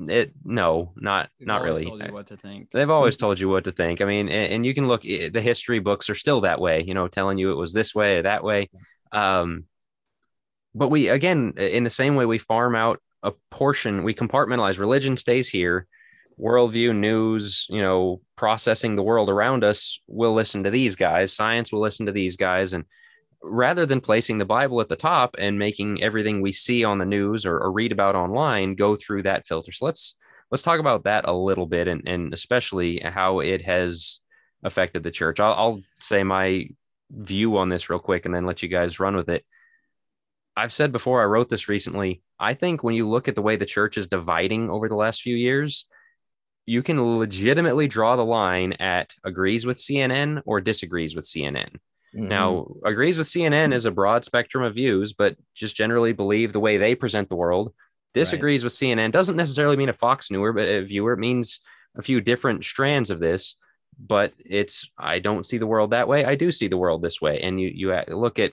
it no, not They've not really. Told you what to think. They've always told you what to think. I mean, and, and you can look. The history books are still that way. You know, telling you it was this way or that way. Um, but we again, in the same way, we farm out a portion. We compartmentalize. Religion stays here. Worldview, news, you know, processing the world around us. We'll listen to these guys. Science will listen to these guys, and rather than placing the Bible at the top and making everything we see on the news or, or read about online go through that filter. So let's let's talk about that a little bit and, and especially how it has affected the church. I'll, I'll say my view on this real quick and then let you guys run with it. I've said before, I wrote this recently. I think when you look at the way the church is dividing over the last few years, you can legitimately draw the line at agrees with CNN or disagrees with CNN. Mhm. Now, agrees with CNN is a broad spectrum of views, but just generally believe the way they present the world. Disagrees with CNN doesn't necessarily mean a Fox newer, but a viewer. It means a few different strands of this. But it's I don't see the world that way. I do see the world this way. And you you look at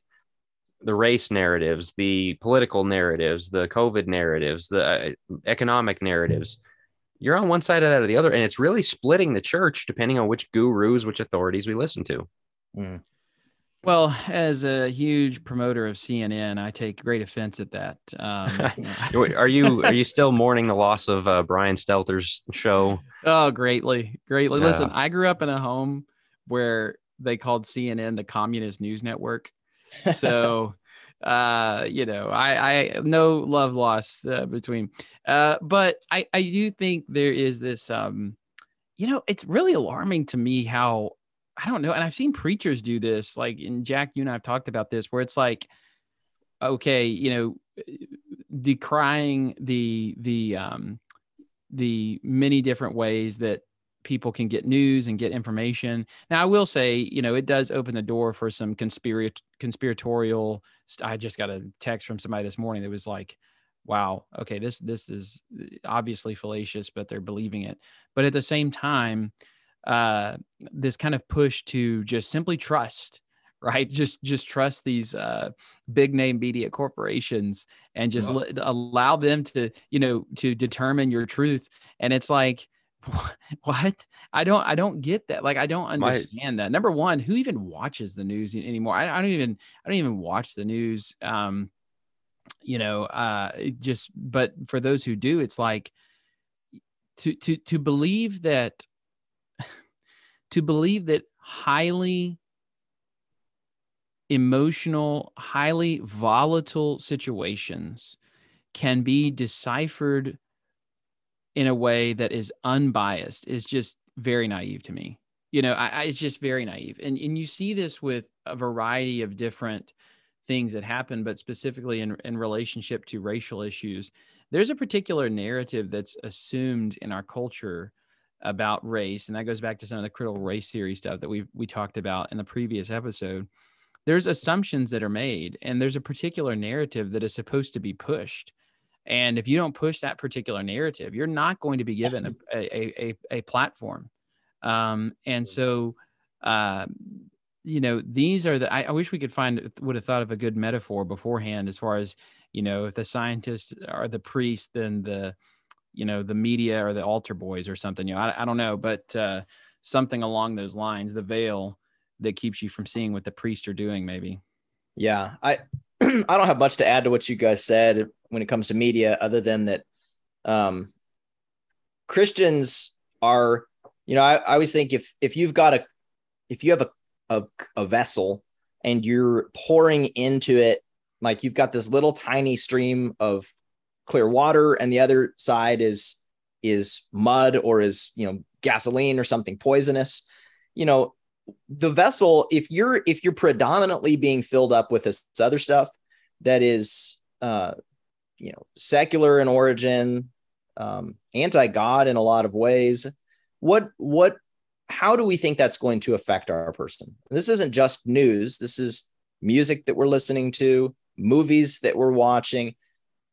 the race narratives, the political narratives, the COVID narratives, the uh, economic narratives. You're on one side of that or the other, and it's really splitting the church depending on which gurus, which authorities we listen to. Mm. Well, as a huge promoter of CNN, I take great offense at that. Um, are you are you still mourning the loss of uh, Brian Stelter's show? oh, greatly, greatly. Listen, I grew up in a home where they called CNN the communist news network. So, uh, you know, I, I no love lost uh, between, uh, but I, I do think there is this, um, you know, it's really alarming to me how I don't know, and I've seen preachers do this, like in Jack, you and I have talked about this, where it's like, okay, you know, decrying the the um the many different ways that people can get news and get information. Now, I will say, you know, it does open the door for some conspiracy conspiratorial. st- I just got a text from somebody this morning that was like, "Wow, okay, this this is obviously fallacious, but they're believing it." But at the same time, uh, this kind of push to just simply trust, right? Just just trust these uh, big name media corporations and just Well- let, allow them to, you know, to determine your truth. And it's like, what? I don't I don't get that. Like I don't My- understand that. Number one, who even watches the news anymore? I, I don't even I don't even watch the news. Um, you know, uh, just but for those who do, it's like to to to believe that to believe that highly emotional, highly volatile situations can be deciphered in a way that is unbiased is just very naive to me. You know, I, I it's just very naive. And and you see this with a variety of different things that happen, but specifically in, in relationship to racial issues. There's a particular narrative that's assumed in our culture about race, and that goes back to some of the critical race theory stuff that we we talked about in the previous episode. There's assumptions that are made, and there's a particular narrative that is supposed to be pushed. And if you don't push that particular narrative, you're not going to be given a a, a, a platform. Um, and so, uh, you know, these are the. I, I wish we could find would have thought of a good metaphor beforehand, as far as you know, if the scientists are the priest, then the you know the media or the altar boys or something. You know, I, I don't know, but uh, something along those lines. The veil that keeps you from seeing what the priests are doing, maybe. Yeah, I I don't have much to add to what you guys said when it comes to media, other than that um, Christians are, you know, I, I always think if if you've got a if you have a, a a vessel and you're pouring into it, like you've got this little tiny stream of clear water, and the other side is is mud or is you know gasoline or something poisonous, you know the vessel if you're if you're predominantly being filled up with this other stuff that is uh you know secular in origin um anti-god in a lot of ways what what how do we think that's going to affect our person? This isn't just news. This is music that we're listening to movies that we're watching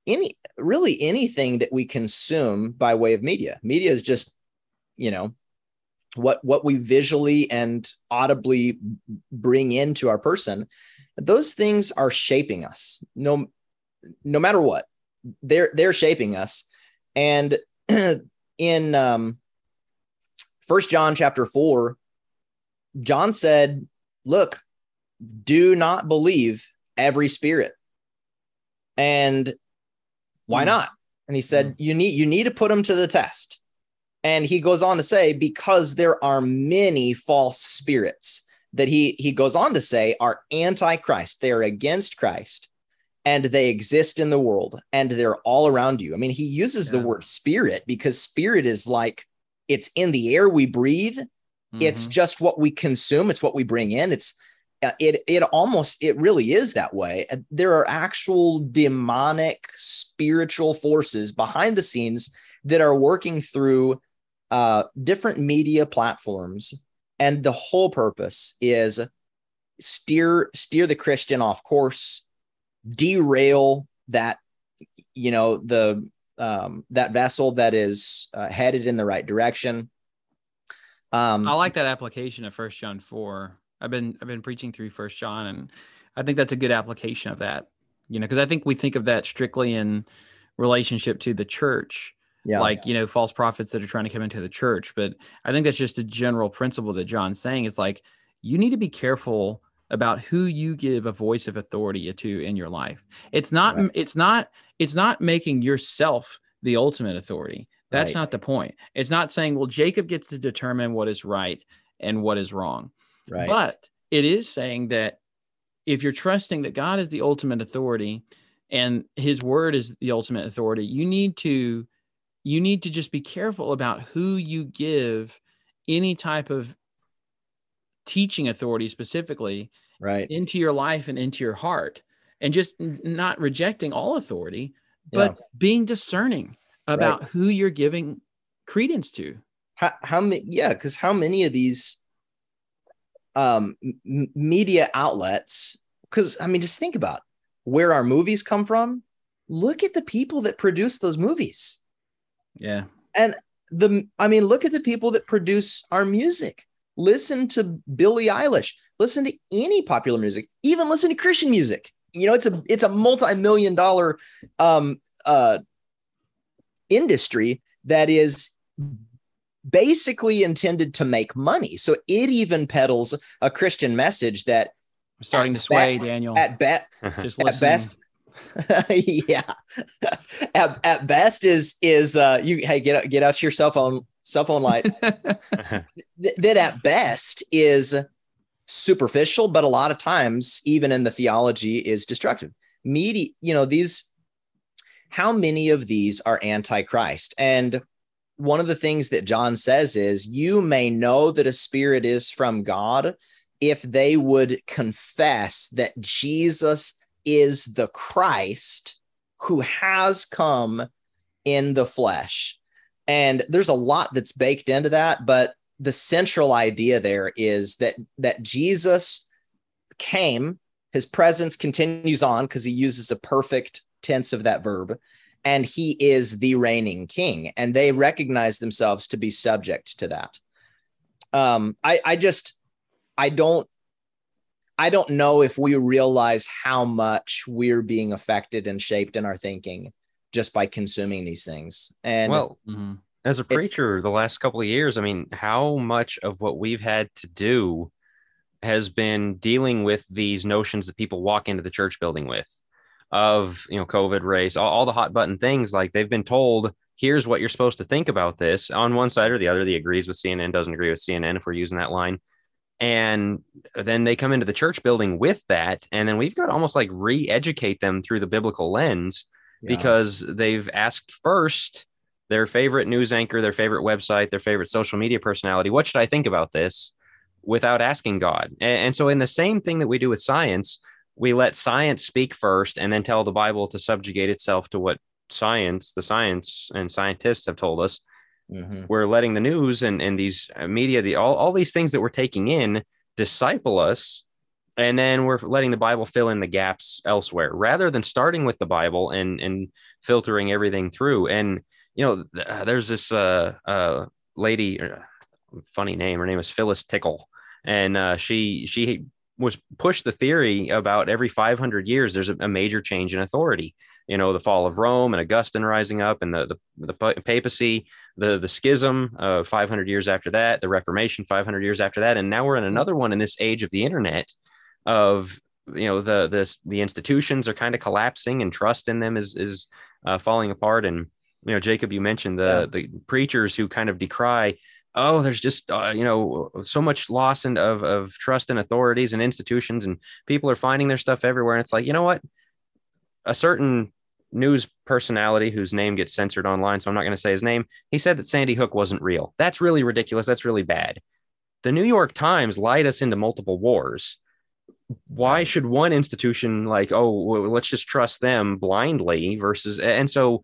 any really anything that we consume by way of media. Media is just you know what what we visually and audibly bring into our person those things are shaping us no no matter what they're they're shaping us and in um first John chapter 4, John said, Look, do not believe every spirit. And why Hmm. not? And he said, You need you need to put them to the test. And he goes on to say, because there are many false spirits that he he goes on to say are anti-Christ, they are against Christ, and they exist in the world, and they're all around you. I mean, he uses the word spirit because spirit is like it's in the air we breathe. It's Mhm. just what we consume. It's what we bring in. It's uh, it it almost it really is that way. Uh, there are actual demonic spiritual forces behind the scenes that are working through uh different media platforms and the whole purpose is steer steer the christian off course derail that you know the um that vessel that is uh, headed in the right direction um I like that application of First John four. I've been I've been preaching through First John, and I think that's a good application of that. You know, because I think we think of that strictly in relationship to the church, yeah like you know, false prophets that are trying to come into the church. But I think that's just a general principle that John's saying is like you need to be careful about who you give a voice of authority to in your life. It's not Right. it's not it's not making yourself the ultimate authority. That's Right. not the point. It's not saying, well, Jacob gets to determine what is right and what is wrong. right But it is saying that if you're trusting that God is the ultimate authority and his word is the ultimate authority, you need to you need to just be careful about who you give any type of teaching authority specifically right. into your life and into your heart and just not rejecting all authority but being discerning about who you're giving credence to. How, how many yeah because how many of these um m- media outlets because i mean just think about where our movies come from. Look at the people that produce those movies yeah. And the i mean look at the people that produce our music. Listen to billie eilish. Listen to any popular music. Even listen to christian music. You know it's a it's a multi-million dollar um uh industry that is basically intended to make money. So it even peddles a christian message that i'm starting to sway bet- daniel. at bet just at best yeah. At, at best is is uh you hey get out get out your cell phone cell phone light. Th- that at best is superficial but a lot of times even in the theology is destructive. Media you know these how many of these are antichrist? And one of the things that john says is you may know that a spirit is from god if they would confess that jesus is the christ who has come in the flesh. And there's a lot that's baked into that but the central idea there is that that Jesus came his presence continues on because he uses a perfect tense of that verb and he is the reigning king and they recognize themselves to be subject to that. Um i i just i don't i don't know if we realize how much we're being affected and shaped in our thinking just by consuming these things. And well, Mhm. as a preacher the last couple of years i mean how much of what we've had to do has been dealing with these notions that people walk into the church building with of you know covid race all, all the hot button things like they've been told here's what you're supposed to think about this. On one side or the other the agrees with cnn doesn't agree with cnn if we're using that line and then they come into the church building with that and then we've got to almost like re-educate them through the biblical lens Yeah. because they've asked first their favorite news anchor, their favorite website, their favorite social media personality, what should I think about this without asking God? And, and so, in the same thing that we do with science, we let science speak first and then tell the Bible to subjugate itself to what science, the science and scientists have told us. Mhm. We're letting the news and, and these uh, media, the all, all these things that we're taking in disciple us and then we're letting the bible fill in the gaps elsewhere rather than starting with the bible and and filtering everything through and you know th- uh, there's this uh uh lady uh, funny name her name is phyllis tickle and uh she she was pushed the theory about every 500 years there's a, a major change in authority you know the fall of Rome and Augustine rising up and the the, the papacy, the the schism uh, 500 years after that, the Reformation 500 years after that, and now we're in another one in this age of the internet of you know the the the institutions are kind of collapsing and trust in them is is uh, falling apart and you know Jacob you mentioned the yeah. the preachers who kind of decry oh there's just uh, you know so much loss and of of trust in authorities and institutions and people are finding their stuff everywhere and it's like you know what? A certain news personality whose name gets censored online so I'm not going to say his name he said that Sandy Hook wasn't real. That's really ridiculous. That's really bad. The New York Times lied us into multiple wars. Why should one institution like oh well, let's just trust them blindly versus and so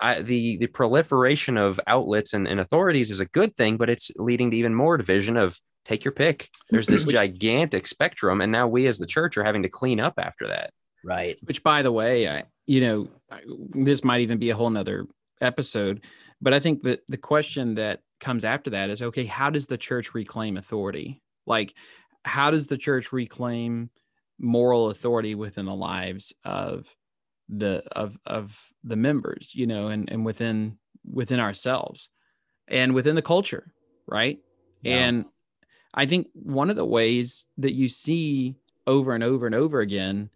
I, the the proliferation of outlets and, and authorities is a good thing but it's leading to even more division of take your pick. There's this gigantic spectrum and now we as the church are having to clean up after that. Right. Which by the way i you know this might even be a whole nother episode but i think that the question that comes after that is okay how does the church reclaim authority? Like how does the church reclaim moral authority within the lives of the of of the members you know and and within within ourselves and within the culture right yeah. and i think one of the ways that you see over and over and over again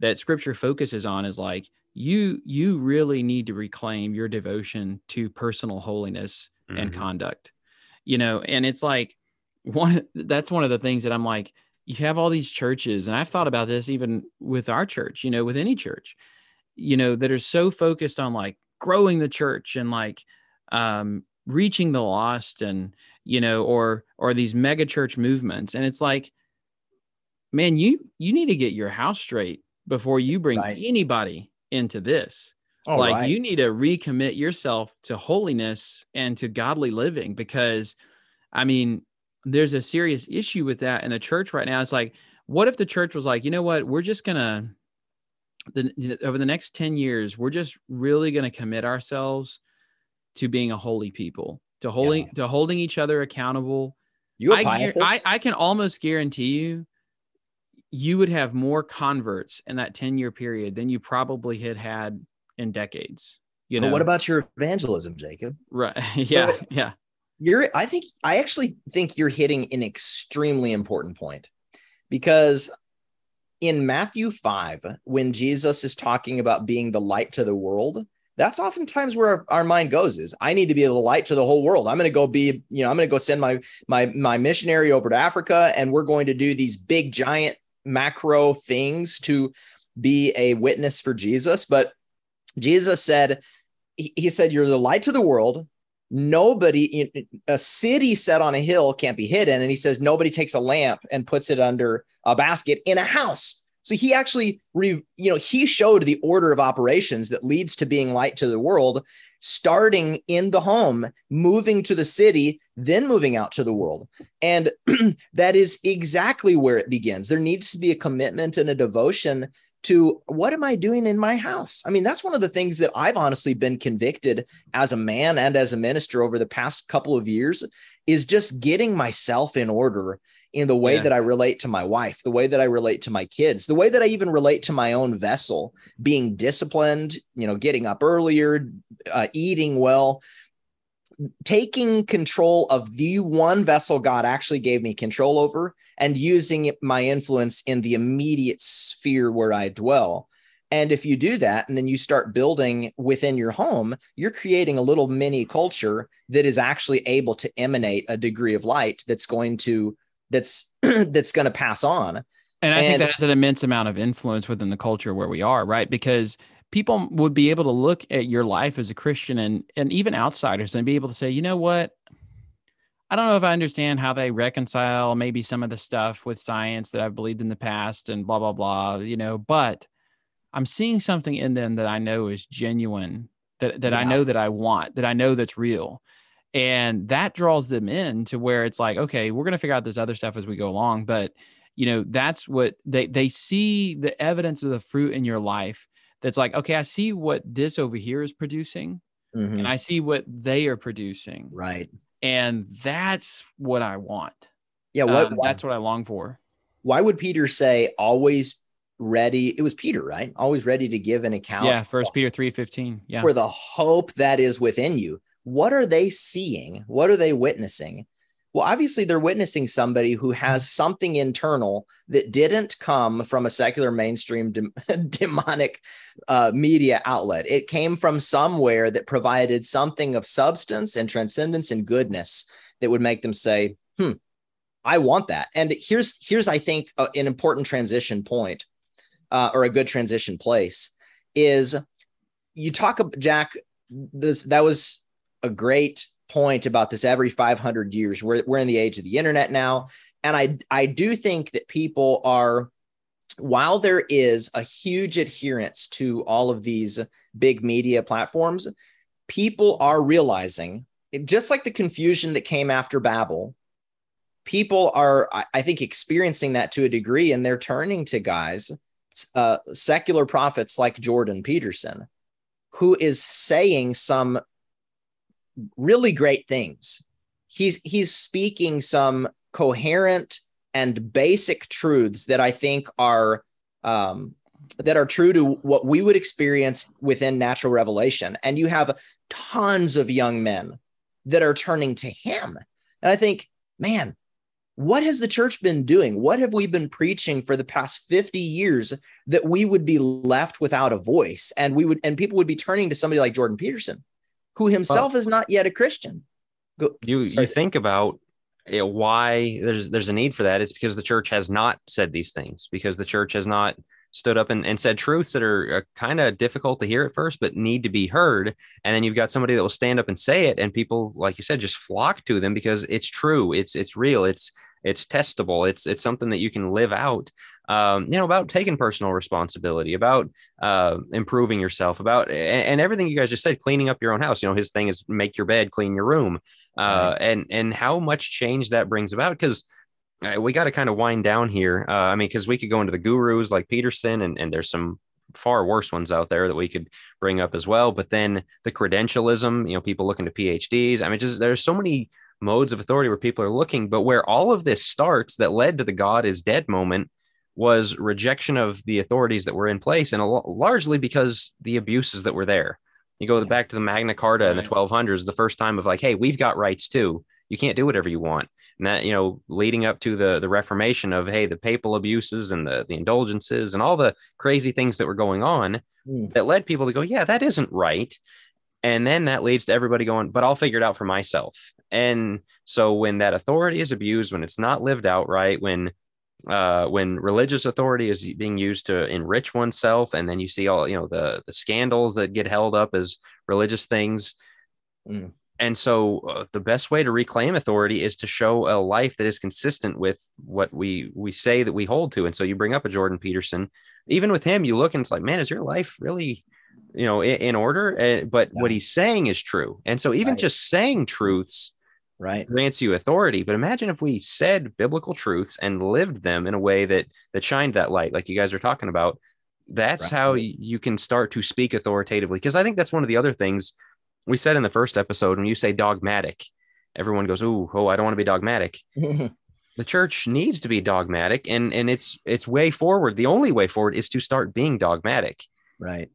that scripture focuses on is like you you really need to reclaim your devotion to personal holiness mm-hmm. and conduct you know and it's like one that's one of the things that I'm like, you have all these churches, and I've thought about this even with our church, you know, with any church, you know, that are so focused on like growing the church and like um reaching the lost and you know, or or these mega church movements. And it's like, man, you you need to get your house straight before you bring right. anybody into this. All like right. you need to recommit yourself to holiness and to godly living because I mean, there's a serious issue with that in the church right now. It's like, what if the church was like, you know what, we're just gonna the, over the next 10 years, we're just really gonna commit ourselves to being a holy people, to holding yeah. to holding each other accountable. You I, I, I can almost guarantee you you would have more converts in that 10 year period than you probably had had in decades. You know, but what about your evangelism, Jacob? Right. yeah. yeah you're i think i actually think you're hitting an extremely important point because in matthew 5 when jesus is talking about being the light to the world that's oftentimes where our, our mind goes is i need to be the light to the whole world. I'm going to go be you know i'm going to go send my my my missionary over to africa and we're going to do these big giant macro things to be a witness for jesus. But jesus said he said you're the light to the world nobody in a city set on a hill can't be hidden. And he says nobody takes a lamp and puts it under a basket in a house. So he actually re, you know he showed the order of operations that leads to being light to the world starting in the home moving to the city then moving out to the world. And that is exactly where it begins. There needs to be a commitment and a devotion to what am I doing in my house? I mean, that's one of the things that I've honestly been convicted as a man and as a minister over the past couple of years is just getting myself in order in the way yeah. that I relate to my wife, the way that I relate to my kids, the way that I even relate to my own vessel, being disciplined, you know, getting up earlier, uh, eating well, taking control of the one vessel God actually gave me control over and using my influence in the immediate sphere where I dwell. And if you do that and then you start building within your home, you're creating a little mini culture that is actually able to emanate a degree of light that's going to that's that's going to pass on. And I and, think that has an immense amount of influence within the culture where we are, right? Because people would be able to look at your life as a Christian and and even outsiders and be able to say, you know what? I don't know if I understand how they reconcile maybe some of the stuff with science that I've believed in the past and blah blah blah, you know, but I'm seeing something in them that I know is genuine, that that yeah. I know that I want, that I know that's real. And that draws them in to where it's like, okay, we're going to figure out this other stuff as we go along, but you know, that's what they they see the evidence of the fruit in your life that's like, okay, I see what this over here is producing, mm-hmm. and I see what they are producing. Right. And that's what I want. Yeah. What, um, that's what I long for. Why would Peter say always ready. It was Peter, right? Always ready to give an account. Yeah, First Peter three fifteen. Yeah, for the hope that is within you. What are they seeing? What are they witnessing? Well, obviously, they're witnessing somebody who has something internal that didn't come from a secular mainstream de- demonic uh, media outlet. It came from somewhere that provided something of substance and transcendence and goodness that would make them say, "Hmm, I want that." And here's here's I think uh, an important transition point, uh, or a good transition place is you talk about Jack. This that was a great point about this every 500 years. We're, we're in the age of the internet now. And I, I do think that people are, while there is a huge adherence to all of these big media platforms, people are realizing, just like the confusion that came after Babel, people are, I think, experiencing that to a degree, and they're turning to guys, uh, secular prophets like Jordan Peterson, who is saying some really great things. He's he's speaking some coherent and basic truths that I think are um, that are true to what we would experience within natural revelation. And you have tons of young men that are turning to him. And I think, man, what has the church been doing? What have we been preaching for the past 50 years that we would be left without a voice and we would and people would be turning to somebody like Jordan Peterson? Who himself well, is not yet a Christian. Go, you sorry. you think about you know, why there's there's a need for that. It's because the church has not said these things because the church has not stood up and, and said truths that are, uh, are kind of difficult to hear at first, but need to be heard. And then you've got somebody that will stand up and say it, and people, like you said, just flock to them because it's true, it's it's real, it's it's testable, it's it's something that you can live out um, you know, about taking personal responsibility, about uh, improving yourself, about and, and, everything you guys just said, cleaning up your own house. You know, his thing is make your bed, clean your room, uh, right. and and how much change that brings about because. Uh, we got to kind of wind down here. Uh, I mean, because we could go into the gurus like Peterson, and, and there's some far worse ones out there that we could bring up as well. But then the credentialism, you know, people looking to PhDs. I mean, just there's so many modes of authority where people are looking, but where all of this starts that led to the God is dead moment was rejection of the authorities that were in place, and largely because the abuses that were there. You go back to the Magna Carta right. in the 1200s, the first time of like, hey, we've got rights too. You can't do whatever you want. And that, you know, leading up to the the Reformation of hey, the papal abuses and the the indulgences and all the crazy things that were going on mm. that led people to go, yeah, that isn't right. And then that leads to everybody going, but I'll figure it out for myself. And so when that authority is abused, when it's not lived out right, when uh, when religious authority is being used to enrich oneself, and then you see all you know the the scandals that get held up as religious things. Mm. And so, uh, the best way to reclaim authority is to show a life that is consistent with what we we say that we hold to. And so, you bring up a Jordan Peterson. Even with him, you look and it's like, man, is your life really, you know, in, in order? Uh, but yeah. what he's saying is true. And so, even right. just saying truths right? grants you authority but imagine if we said biblical truths and lived them in a way that that shined that light like you guys are talking about that's right. how you can start to speak authoritatively. Because i think that's one of the other things we said in the first episode when you say dogmatic everyone goes oh oh i don't want to be dogmatic. The church needs to be dogmatic and and it's it's way forward. The only way forward is to start being dogmatic. Right.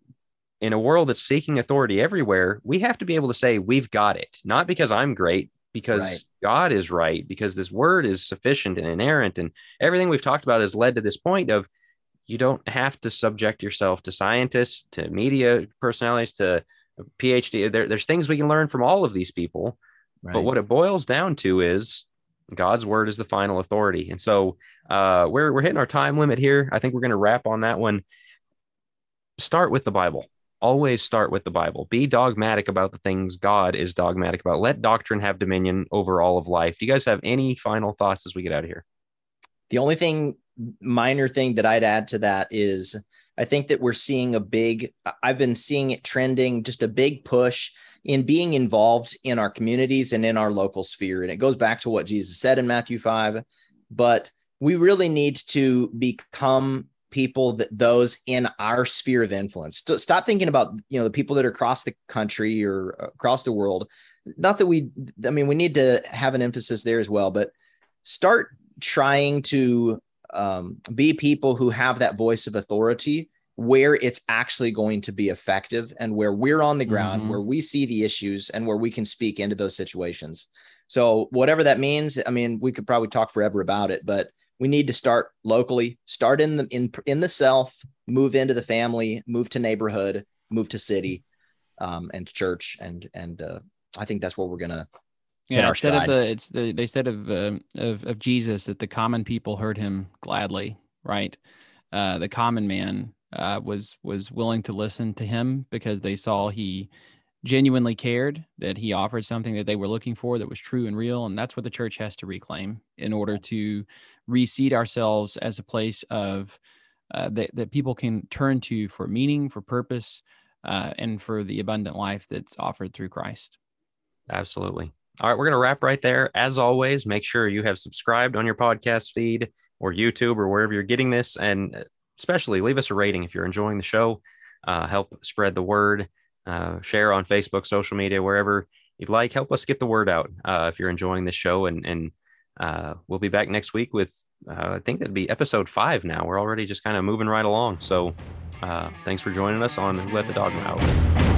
In a world that's seeking authority everywhere we have to be able to say we've got it. Not because i'm great because right. God is right, because this word is sufficient and inerrant. And everything we've talked about has led to this point of you don't have to subject yourself to scientists, to media personalities, to PhD. There, there's things we can learn from all of these people. Right. But what it boils down to is God's word is the final authority. And so uh, we're, we're hitting our time limit here. I think we're going to wrap on that one. Start with the Bible always start with the Bible. Be dogmatic about the things God is dogmatic about. Let doctrine have dominion over all of life. Do you guys have any final thoughts as we get out of here? The only thing, minor thing that I'd add to that is I think that we're seeing a big, I've been seeing it trending, just a big push in being involved in our communities and in our local sphere. And it goes back to what Jesus said in Matthew 5. But we really need to become people that those in our sphere of influence. Stop thinking about you know the people that are across the country or across the world. Not that we, I mean, we need to have an emphasis there as well, but start trying to um, be people who have that voice of authority where it's actually going to be effective and where we're on the ground, Mhm. where we see the issues and where we can speak into those situations. So, whatever that means, I mean, we could probably talk forever about it, but we need to start locally, start in the in in the self, move into the family, move to neighborhood, move to city, um, and church, and and uh, I think that's what we're gonna. Yeah, our instead of the it's the they said of um of of Jesus that the common people heard him gladly, right? Uh, the common man uh, was was willing to listen to him because they saw he genuinely cared that he offered something that they were looking for that was true and real, and that's what the church has to reclaim in order to reseed ourselves as a place of uh, that that people can turn to for meaning, for purpose, uh, and for the abundant life that's offered through Christ. Absolutely. All right, we're going to wrap right there. As always, make sure you have subscribed on your podcast feed or YouTube or wherever you're getting this. And especially leave us a rating if you're enjoying the show. Uh, help spread the word. Uh, share on Facebook, social media, wherever you'd like. Help us get the word out uh, if you're enjoying this show. And, and uh, we'll be back next week with, uh, I think that'd be episode five now. We're already just kind of moving right along. So uh, thanks for joining us on Who Let the Dogma Out.